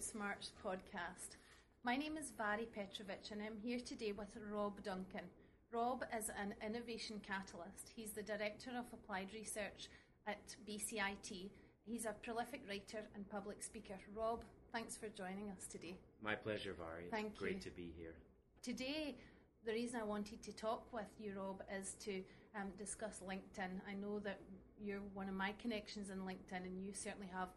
welcome to the Outsmarts podcast. My name is Mhairi Petrovic and I'm here today with Rob Duncan. Rob is an innovation catalyst. He's the Director of Applied Research at BCIT. He's a prolific writer and public speaker. Rob, thanks for joining us today. My pleasure, Mhairi. It's Thank great you. to be here. Today, the reason I wanted to talk with you, Rob, is to um, discuss LinkedIn. I know that you're one of my connections in LinkedIn, and you certainly have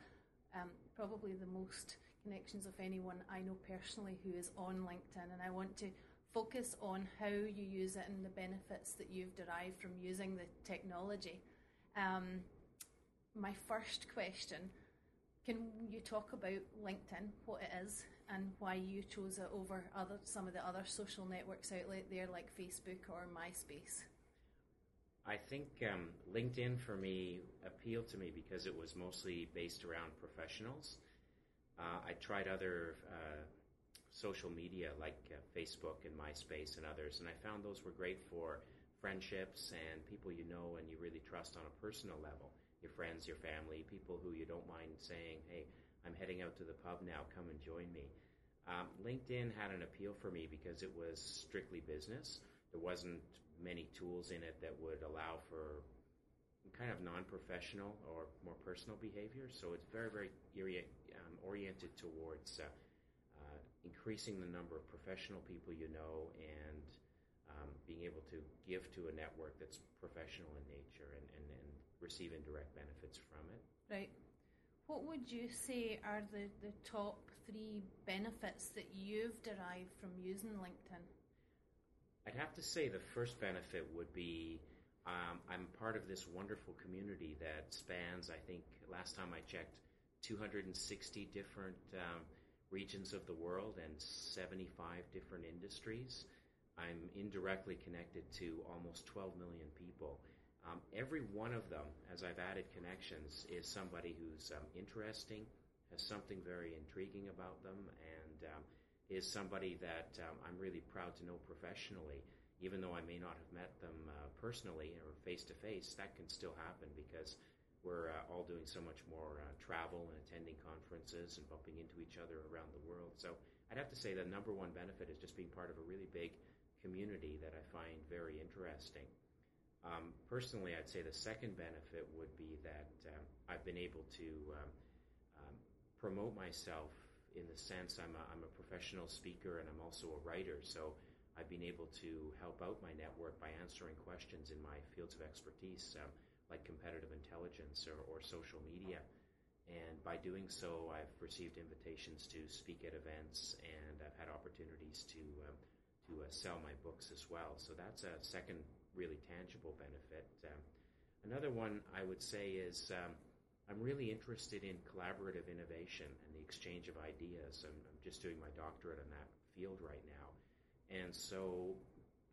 um, probably the most connections of anyone I know personally who is on LinkedIn. And I want to focus on how you use it and the benefits that you've derived from using the technology. Um, my first question can you talk about LinkedIn, what it is, and why you chose it over other some of the other social networks out there like Facebook or MySpace? I think um, LinkedIn for me appealed to me because it was mostly based around professionals. Uh, I tried other uh, social media like uh, Facebook and MySpace and others, and I found those were great for friendships and people you know and you really trust on a personal level. Your friends, your family, people who you don't mind saying, hey, I'm heading out to the pub now, come and join me. Um, LinkedIn had an appeal for me because it was strictly business. There wasn't many tools in it that would allow for kind of non-professional or more personal behavior. So it's very, very um, oriented towards uh, uh, increasing the number of professional people you know and um, being able to give to a network that's professional in nature and, and, and receive indirect benefits from it. Right. What would you say are the, the top three benefits that you've derived from using LinkedIn? I'd have to say the first benefit would be um, I'm part of this wonderful community that spans, I think, last time I checked, 260 different um, regions of the world and 75 different industries. I'm indirectly connected to almost 12 million people. Um, every one of them, as I've added connections, is somebody who's um, interesting, has something very intriguing about them, and um, is somebody that um, I'm really proud to know professionally. Even though I may not have met them uh, personally or face to face, that can still happen because we're uh, all doing so much more uh, travel and attending conferences and bumping into each other around the world. So I'd have to say the number one benefit is just being part of a really big community that I find very interesting. Um, personally, I'd say the second benefit would be that um, I've been able to um, um, promote myself in the sense I'm a, I'm a professional speaker and I'm also a writer. So I've been able to help out my network by answering questions in my fields of expertise, um, like competitive intelligence or, or social media. And by doing so, I've received invitations to speak at events and I've had opportunities to um, to uh, sell my books as well. So that's a second really tangible benefit. Um, another one I would say is um, I'm really interested in collaborative innovation and the exchange of ideas. I'm, I'm, just doing my doctorate in that field right now. And so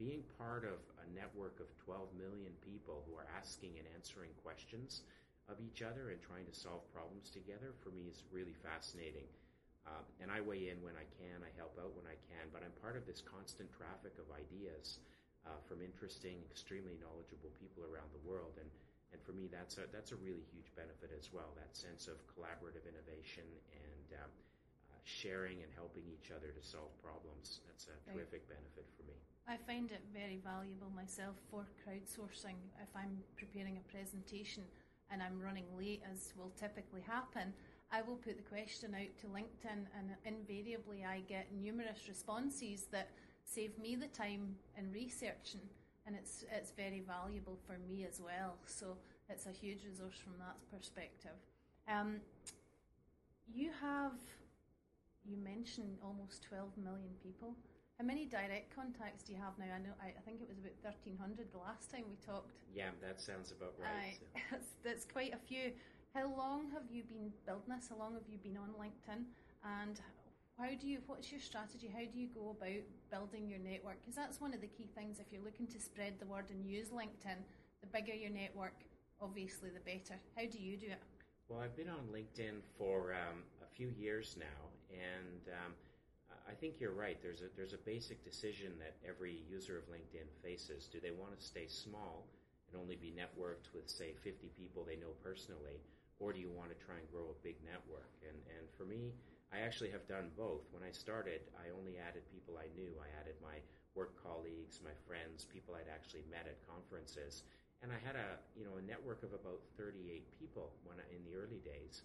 being part of a network of 12 million people who are asking and answering questions of each other and trying to solve problems together for me is really fascinating. Um, and I weigh in when I can, I help out when I can, but I'm part of this constant traffic of ideas uh, from interesting, extremely knowledgeable people around the world. And, and for me, that's a, that's a really huge benefit as well, that sense of collaborative innovation and um, uh, sharing and helping each other to solve problems. That's a terrific benefit for me. I find it very valuable myself for crowdsourcing. If I'm preparing a presentation and I'm running late, as will typically happen, I will put the question out to LinkedIn, and invariably I get numerous responses that save me the time in researching, and it's it's very valuable for me as well. So it's a huge resource from that perspective. Um, you have, you mentioned almost 12 million people. How many direct contacts do you have now? I know I, I think it was about 1,300 the last time we talked. Yeah, that sounds about right. Uh, that's, that's quite a few. How long have you been building this? How long have you been on LinkedIn? And how do you? What's your strategy? How do you go about building your network? Because that's one of the key things. If you're looking to spread the word and use LinkedIn, the bigger your network, obviously, the better. How do you do it? Well, I've been on LinkedIn for um, a few years now, and um, I think you're right. There's a there's a basic decision that every user of LinkedIn faces. Do they want to stay small and only be networked with, say, 50 people they know personally? or do you want to try and grow a big network? And and for me, I actually have done both. When I started, I only added people I knew. I added my work colleagues, my friends, people I'd actually met at conferences, and I had a you know a network of about 38 people when I, in the early days.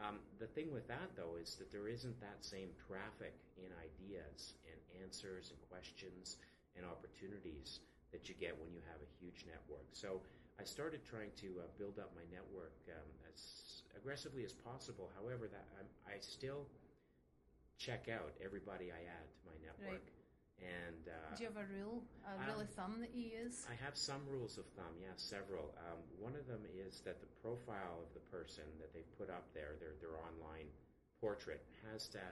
Um, the thing with that though is that there isn't that same traffic in ideas and answers and questions and opportunities that you get when you have a huge network. So I started trying to uh, build up my network um, as aggressively as possible. However, that I'm, i still check out everybody I add to my network. Right. And uh, do you have a rule, a rule um, of thumb that you use? I have some rules of thumb. Yeah, several. Um, one of them is that the profile of the person that they've put up there, their their online portrait, has to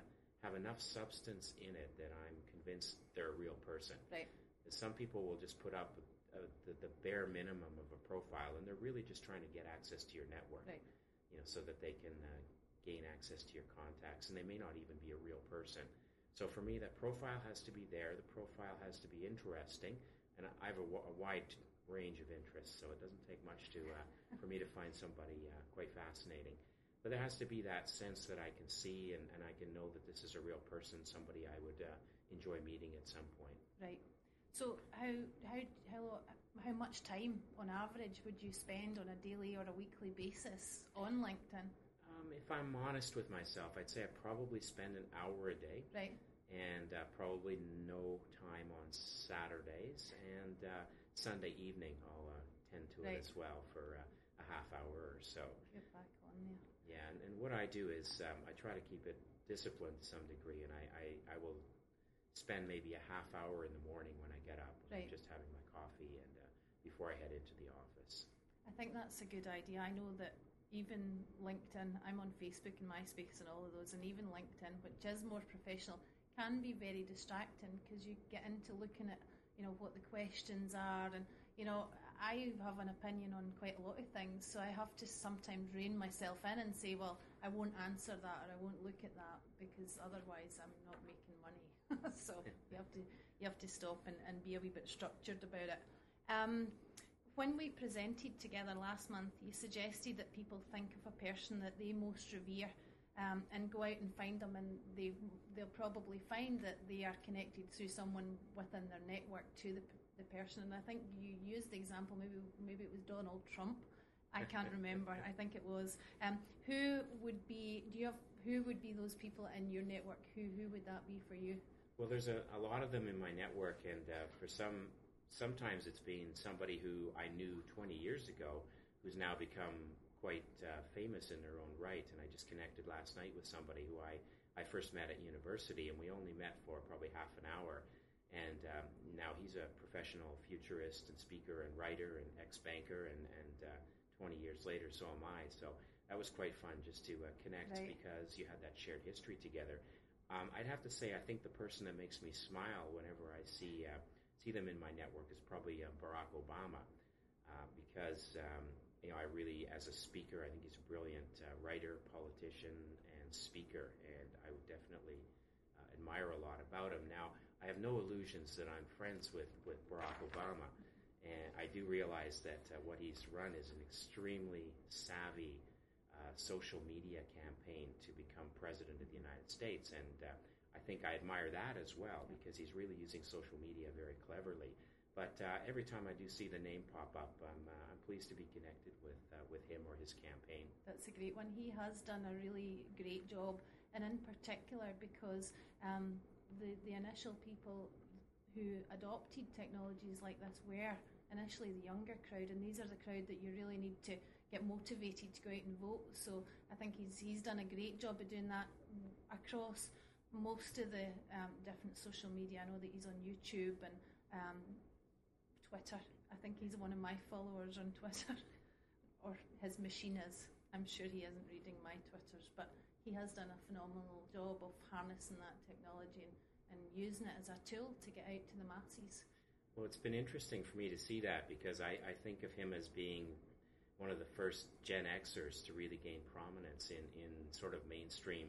have enough substance in it that I'm convinced they're a real person. Right. Some people will just put up uh, the, the bare minimum of a profile, and they're really just trying to get access to your network. Right. You know, so that they can uh, gain access to your contacts, and they may not even be a real person. So for me, that profile has to be there. The profile has to be interesting, and I have a, a wide range of interests, so it doesn't take much to uh, for me to find somebody uh, quite fascinating. But there has to be that sense that I can see and, and I can know that this is a real person, somebody I would uh, enjoy meeting at some point. Right. So how how how how much time on average would you spend on a daily or a weekly basis on LinkedIn? Um, if I'm honest with myself, I'd say I probably spend an hour a day. Right. And uh, probably no time on Saturdays and uh, Sunday evening. I'll uh, tend to right. it as well for uh, a half hour or so. Get back on there. Yeah, and, and what I do is um, I try to keep it disciplined to some degree, and I, I, I will spend maybe a half hour in the morning when I get up, right. just having my coffee, and uh, before I head into the office. I think that's a good idea. I know that even LinkedIn, I'm on Facebook and MySpace and all of those, and even LinkedIn, which is more professional, can be very distracting because you get into looking at, you know, what the questions are, and you know, I have an opinion on quite a lot of things, so I have to sometimes rein myself in and say, well, I won't answer that or I won't look at that because otherwise I'm not making money. so you have to you have to stop and, and be a wee bit structured about it. Um, when we presented together last month, you suggested that people think of a person that they most revere um, and go out and find them, and they they'll probably find that they are connected through someone within their network to the the person. And I think you used the example. Maybe maybe it was Donald Trump. I can't remember. I think it was. Um, who would be? Do you have? Who would be those people in your network? Who who would that be for you? Well, there's a, a lot of them in my network, and uh, for some sometimes it's been somebody who I knew 20 years ago who's now become quite uh, famous in their own right. And I just connected last night with somebody who I, I first met at university, and we only met for probably half an hour. And um, now he's a professional futurist and speaker and writer and ex banker, and, and uh, 20 years later, so am I. So that was quite fun just to uh, connect right. because you had that shared history together. Um, I'd have to say, I think the person that makes me smile whenever I see uh, see them in my network is probably uh, Barack Obama, uh, because um, you know I really, as a speaker, I think he's a brilliant uh, writer, politician, and speaker, and I would definitely uh, admire a lot about him. Now, I have no illusions that I'm friends with with Barack Obama, and I do realize that uh, what he's run is an extremely savvy. Uh, social media campaign to become president of the United States, and I think I admire that as well because he's really using social media very cleverly. But uh, every time I do see the name pop up, I'm, uh, I'm pleased to be connected with uh, with him or his campaign. That's a great one. He has done a really great job, and in particular because um, the the initial people who adopted technologies like this were initially the younger crowd, and these are the crowd that you really need to get motivated to go out and vote. So I think he's he's done a great job of doing that across most of the um, different social media. I know that he's on YouTube and um, Twitter. I think he's one of my followers on Twitter, or his machine is. I'm sure he isn't reading my Twitters, but he has done a phenomenal job of harnessing that technology and, and using it as a tool to get out to the masses. Well, it's been interesting for me to see that because I, I think of him as being one of the first Gen Xers to really gain prominence in, in sort of mainstream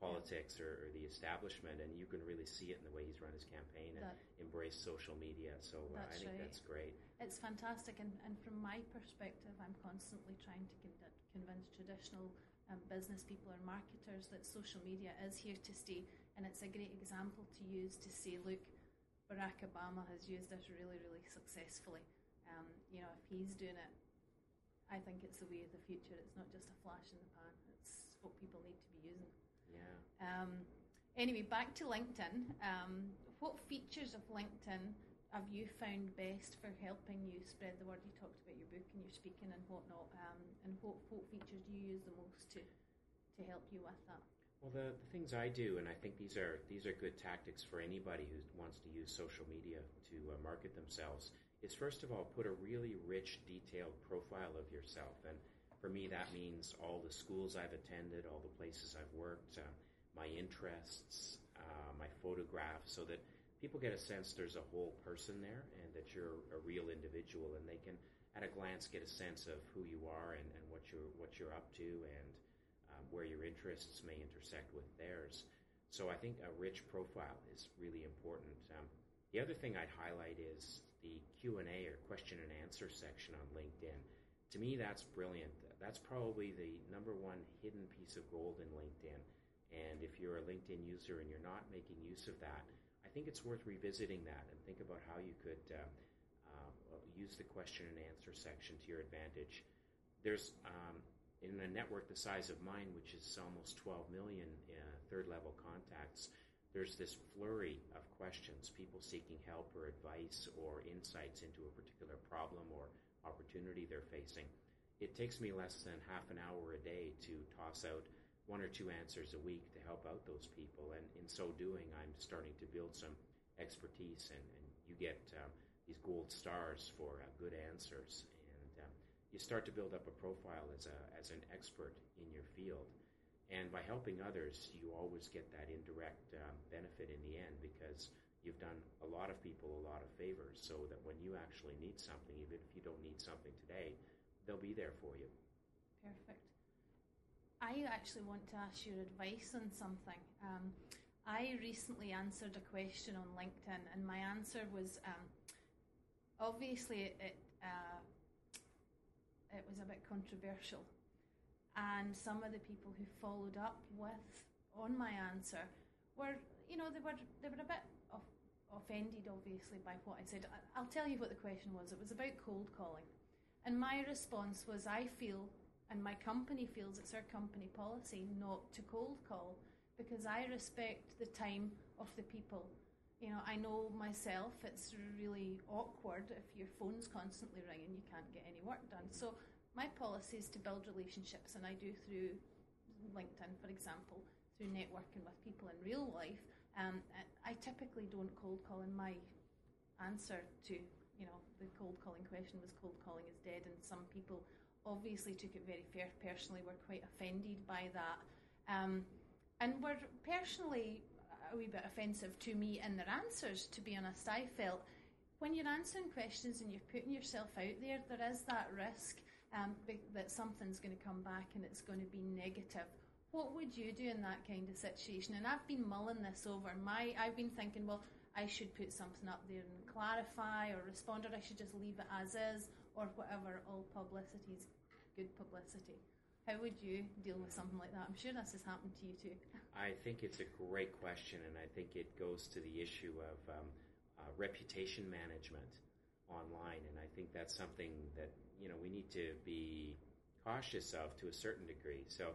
politics or, or, the establishment, and you can really see it in the way he's run his campaign and That- embrace social media. So uh, I think right. that's great. It's fantastic, and, and from my perspective, I'm constantly trying to con- convince traditional um, business people or marketers that social media is here to stay, and it's a great example to use to say, look, Barack Obama has used this really, really successfully. Um, you know, if he's doing it, I think it's the way of the future. It's not just a flash in the pan. It's what people need to be using. Yeah. Um, anyway, back to LinkedIn. Um, what features of LinkedIn have you found best for helping you spread the word? You talked about your book and your speaking and whatnot. Um, and what, what features do you use the most to to help you with that? Well, the, the things I do, and I think these are these are good tactics for anybody who wants to use social media to uh, market themselves is first of all put a really rich, detailed profile of yourself. And for me, that means all the schools I've attended, all the places I've worked, uh, my interests, uh, my photographs, so that people get a sense there's a whole person there and that you're a real individual, and they can, at a glance, get a sense of who you are and, and what you're what you're up to and um, where your interests may intersect with theirs. So I think a rich profile is really important. Um, the other thing I'd highlight is the Q&A or question and answer section on LinkedIn. To me, that's brilliant. That's probably the number one hidden piece of gold in LinkedIn. And if you're a LinkedIn user and you're not making use of that, I think it's worth revisiting that and think about how you could uh, uh, use the question and answer section to your advantage. There's um, in a network the size of mine, which is almost 12 million uh, third level contacts, there's this flurry of questions, people seeking help or advice or insights into a particular problem or opportunity they're facing. It takes me less than half an hour a day to toss out one or two answers a week to help out those people. And in so doing, I'm starting to build some expertise, and, and you get um, these gold stars for uh, good answers. And um, you start to build up a profile as, a, as an expert in your field. And by helping others, you always get that indirect um, benefit in the end because you've done a lot of people a lot of favors so that when you actually need something, even if you don't need something today, they'll be there for you. Perfect. I actually want to ask your advice on something. Um, I recently answered a question on LinkedIn, and my answer was um, obviously it, uh, it was a bit controversial and some of the people who followed up with on my answer were, you know, they were they were a bit offended, obviously, by what I said. I'll tell you what the question was. It was about cold calling, and my response was, I feel, and my company feels it's our company policy not to cold call because I respect the time of the people. You know, I know myself it's really awkward if your phone's constantly ringing, and you can't get any work done. So my policy is to build relationships, and I do through LinkedIn, for example, through networking with people in real life. Um, I typically don't cold call, and my answer to you know the cold calling question was cold calling is dead, and some people obviously took it very fair personally, were quite offended by that, um, and were personally a wee bit offensive to me in their answers. To be honest, I felt when you're answering questions and you're putting yourself out there, there is that risk um, that something's going to come back and it's going to be negative. What would you do in that kind of situation? And I've been mulling this over. My, I've been thinking, well, I should put something up there and clarify or respond, or I should just leave it as is, or whatever. All publicity is good publicity. How would you deal with something like that? I'm sure this has happened to you too. I think it's a great question, and I think it goes to the issue of um, uh, reputation management online, and I think that's something that you know we need to be cautious of to a certain degree. So,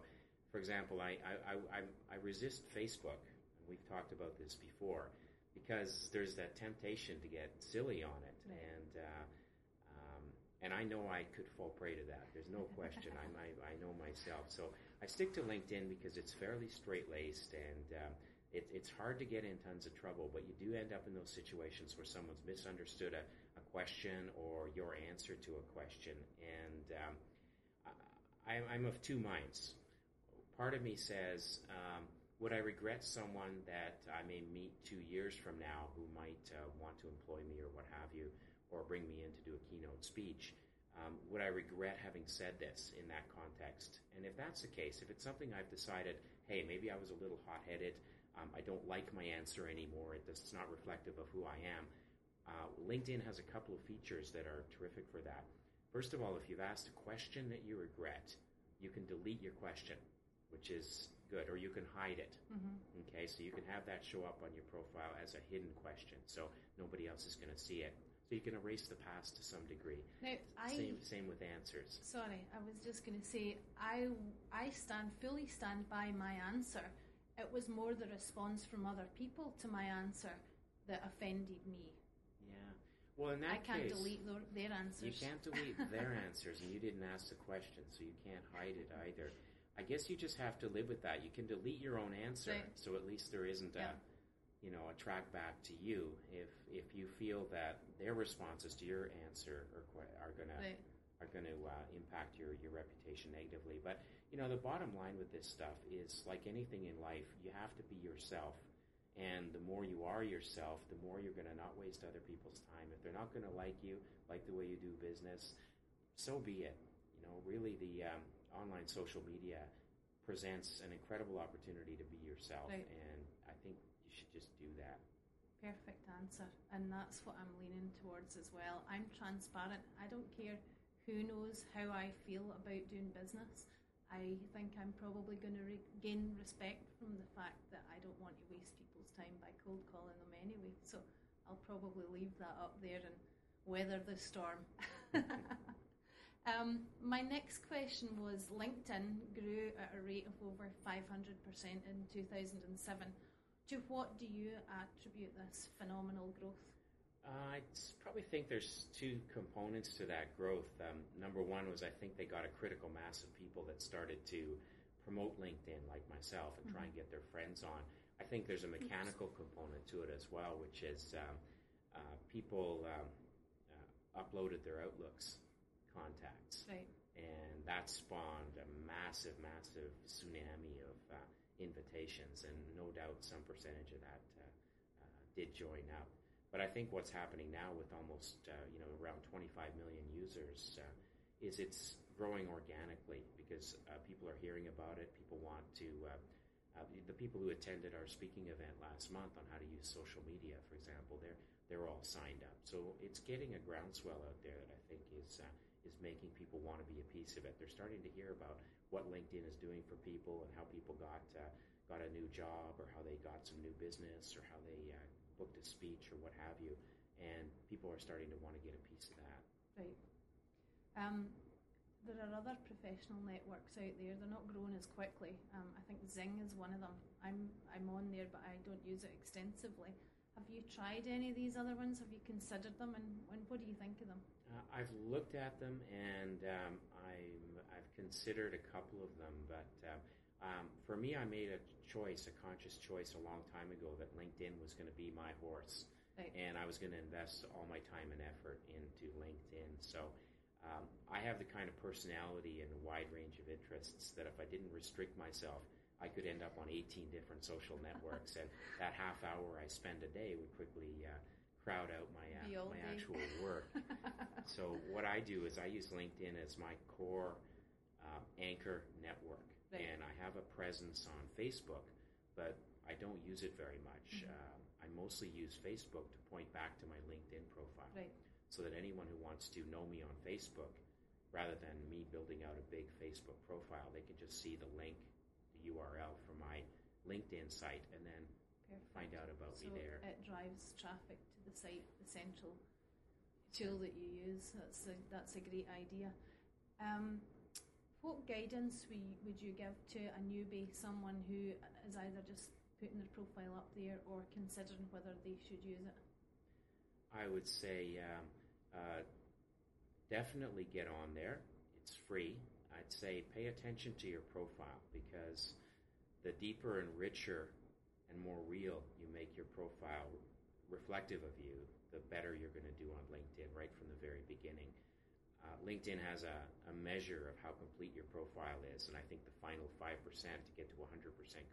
for example, I I, I, I resist Facebook. We've talked about this before because there's that temptation to get silly on it, right. and uh, um, and I know I could fall prey to that. There's no question. I, I, I know myself. So I stick to LinkedIn because it's fairly straight laced and. Um, it, it's hard to get in tons of trouble, but you do end up in those situations where someone's misunderstood a, question or your answer to a question. And um, I, am of two minds. Part of me says, um, would I regret someone that I may meet two years from now who might uh, want to employ me or what have you, or bring me in to do a keynote speech? Um, would I regret having said this in that context? And if that's the case, if it's something I've decided, hey, maybe I was a little hot headed, um, I don't like my answer anymore, it's not reflective of who I am, uh, LinkedIn has a couple of features that are terrific for that. First of all, if you've asked a question that you regret, you can delete your question. Which is good, or you can hide it. Mm-hmm. Okay, so you can have that show up on your profile as a hidden question, so nobody else is going to see it. So you can erase the past to some degree. Now, I Same, same with answers. sorry, I was just going to say I I stand fully stand by my answer. It was more the response from other people to my answer that offended me. Yeah. Well, in that I can't case, delete their, their answers. you can't delete their answers, and you didn't ask the question, so you can't hide it either. I guess you just have to live with that. You can delete your own answer, Right. so at least there isn't Yeah. a, you know, a track back to you. If if you feel that their responses to your answer are are gonna Right. are going to uh, impact your, your reputation negatively. But you know, the bottom line with this stuff is like anything in life, you have to be yourself. And the more you are yourself, the more you're going to not waste other people's time. If they're not going to like you, like the way you do business, so be it. You know, really, the um, online social media presents an incredible opportunity to be yourself, Right. and I think you should just do that. Perfect answer. And that's what I'm leaning towards as well. I'm transparent. I don't care who knows how I feel about doing business. I think I'm probably going to re- gain respect from the fact that I don't want to waste people's time by cold calling them anyway. So I'll probably leave that up there and weather the storm. um, my next question was LinkedIn grew at a rate of over 500% in 2007. To what do you attribute this phenomenal growth? Uh, I probably think there's two components to that growth. Um, number one was I think they got a critical mass of people that started to promote LinkedIn, like myself, and try and get their friends on. I think there's a mechanical component to it as well, which is um, uh, people um, uh, uploaded their Outlooks contacts Right. and that spawned a massive, massive tsunami of uh, invitations, and no doubt some percentage of that uh, uh, did join up. But I think what's happening now with almost uh, you know around 25 million users uh, is it's growing organically because uh, people are hearing about it. People want to. Uh, uh, the people who attended our speaking event last month on how to use social media, for example, they're they're all signed up. So it's getting a groundswell out there that I think is uh, is making people want to be a piece of it. They're starting to hear about what LinkedIn is doing for people and how people got uh, got a new job or how they got some new business or how they uh, booked a speech or what have you. And people are starting to want to get a piece of that. Right. Um, there are other professional networks out there. They're not growing as quickly. Um, I think Xing is one of them. I'm I'm on there, but I don't use it extensively. Have you tried any of these other ones? Have you considered them, and, and what do you think of them? Uh, I've looked at them and um, I'm, I've considered a couple of them, but um, um, for me, I made a choice, a conscious choice, a long time ago that LinkedIn was going to be my horse, Right. and I was going to invest all my time and effort into LinkedIn. So. Um, I have the kind of personality and a wide range of interests that if I didn't restrict myself, I could end up on 18 different social networks, and that half hour I spend a day would quickly uh, crowd out my uh, my actual work. so what I do is I use LinkedIn as my core um, anchor network, Right. and I have a presence on Facebook, but I don't use it very much. Mhm. Um, I mostly use Facebook to point back to my LinkedIn profile right. so that anyone who wants to know me on Facebook, rather than me building out a big Facebook profile, they can just see the link, URL for my LinkedIn site, and then Perfect. find out about so me there. it drives traffic to the site, the central tool that you use. That's a, that's a great idea. Um, what guidance we, would you give to a newbie, someone who is either just putting their profile up there or considering whether they should use it? I would say um, uh, definitely get on there. It's free. I'd say pay attention to your profile because the deeper and richer and more real you make your profile reflective of you, the better you're going to do on LinkedIn right from the very beginning. Uh, LinkedIn has a, a measure of how complete your profile is, and I think the final 5% to get to 100%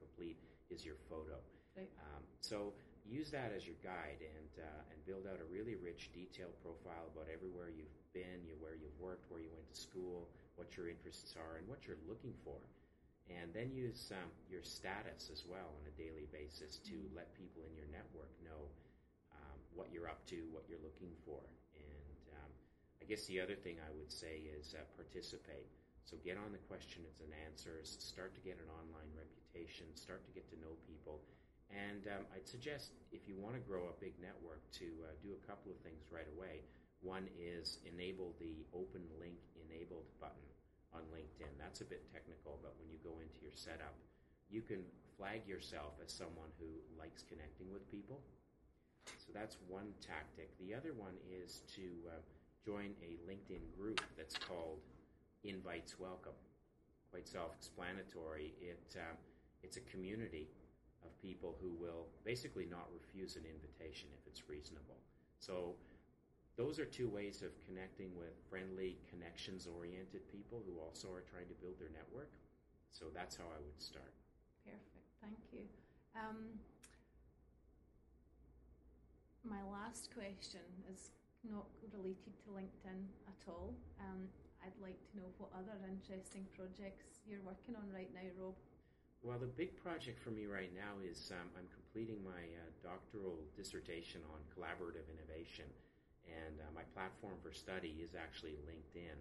complete is your photo. Right. Um, so use that as your guide and uh, and build out a really rich, detailed profile about everywhere you've been, you, where you've worked, where you went to school, what your interests are, and what you're looking for. And then use um, your status as well on a daily basis to Mhm. let people in your network know um, what you're up to, what you're looking for. And um, I guess the other thing I would say is uh, participate. So get on the questions and answers, start to get an online reputation, start to get to know people. And um, I'd suggest if you want to grow a big network to uh, do a couple of things right away. One is enable the open link enabled button on LinkedIn. That's a bit technical, but when you go into your setup, you can flag yourself as someone who likes connecting with people. So that's one tactic. The other one is to uh, join a LinkedIn group that's called Invites Welcome. Quite self-explanatory. It uh, it's a community of people who will basically not refuse an invitation if it's reasonable. So those are two ways of connecting with friendly, connections-oriented people who also are trying to build their network. So that's how I would start. Perfect. Thank you. Um, my last question is not related to LinkedIn at all. Um, I'd like to know what other interesting projects you're working on right now, Rob. Well, the big project for me right now is um, I'm completing my uh, doctoral dissertation on collaborative innovation, and uh, my platform for study is actually LinkedIn.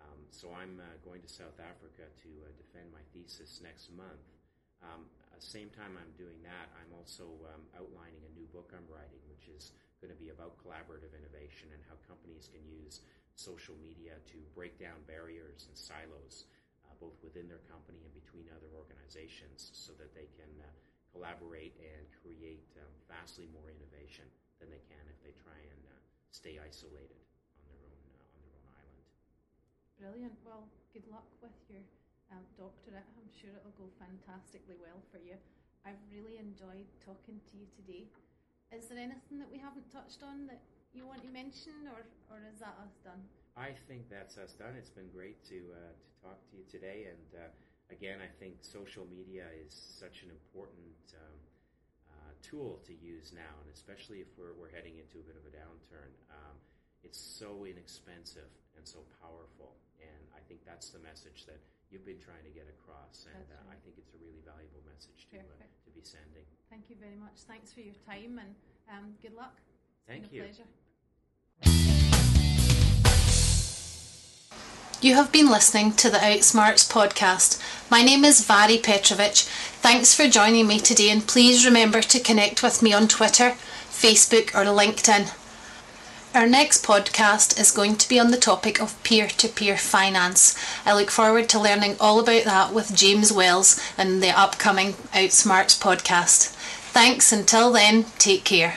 Um, so I'm uh, going to South Africa to uh, defend my thesis next month. Um, the same time I'm doing that, I'm also um, outlining a new book I'm writing, which is going to be about collaborative innovation and how companies can use social media to break down barriers and silos, uh, both within their company and between other organizations, so that they can uh, collaborate and create um, vastly more innovation than they can if they try and uh, stay isolated on their own uh, on their own island. Brilliant. Well, good luck with your um, doctorate. I'm sure it'll go fantastically well for you. I've really enjoyed talking to you today. Is there anything that we haven't touched on that you want to mention, or, or is that us done? I think that's us done. It's been great to uh, to talk to you today, and uh, again, I think social media is such an important um, tool to use now, and especially if we're we're heading into a bit of a downturn. Um, it's so inexpensive and so powerful, and I think that's the message that you've been trying to get across, and uh. I think it's a really valuable message to uh, to be sending. Thank you very much. Thanks for your time, and um, good luck. Thank you. Pleasure. You have been listening to the Outsmarts podcast. My name is Mhairi Petrovic. Thanks for joining me today, and please remember to connect with me on Twitter, Facebook, or LinkedIn. Our next podcast is going to be on the topic of peer to peer finance. I look forward to learning all about that with James Wells in the upcoming Outsmarts podcast. Thanks, until then, take care.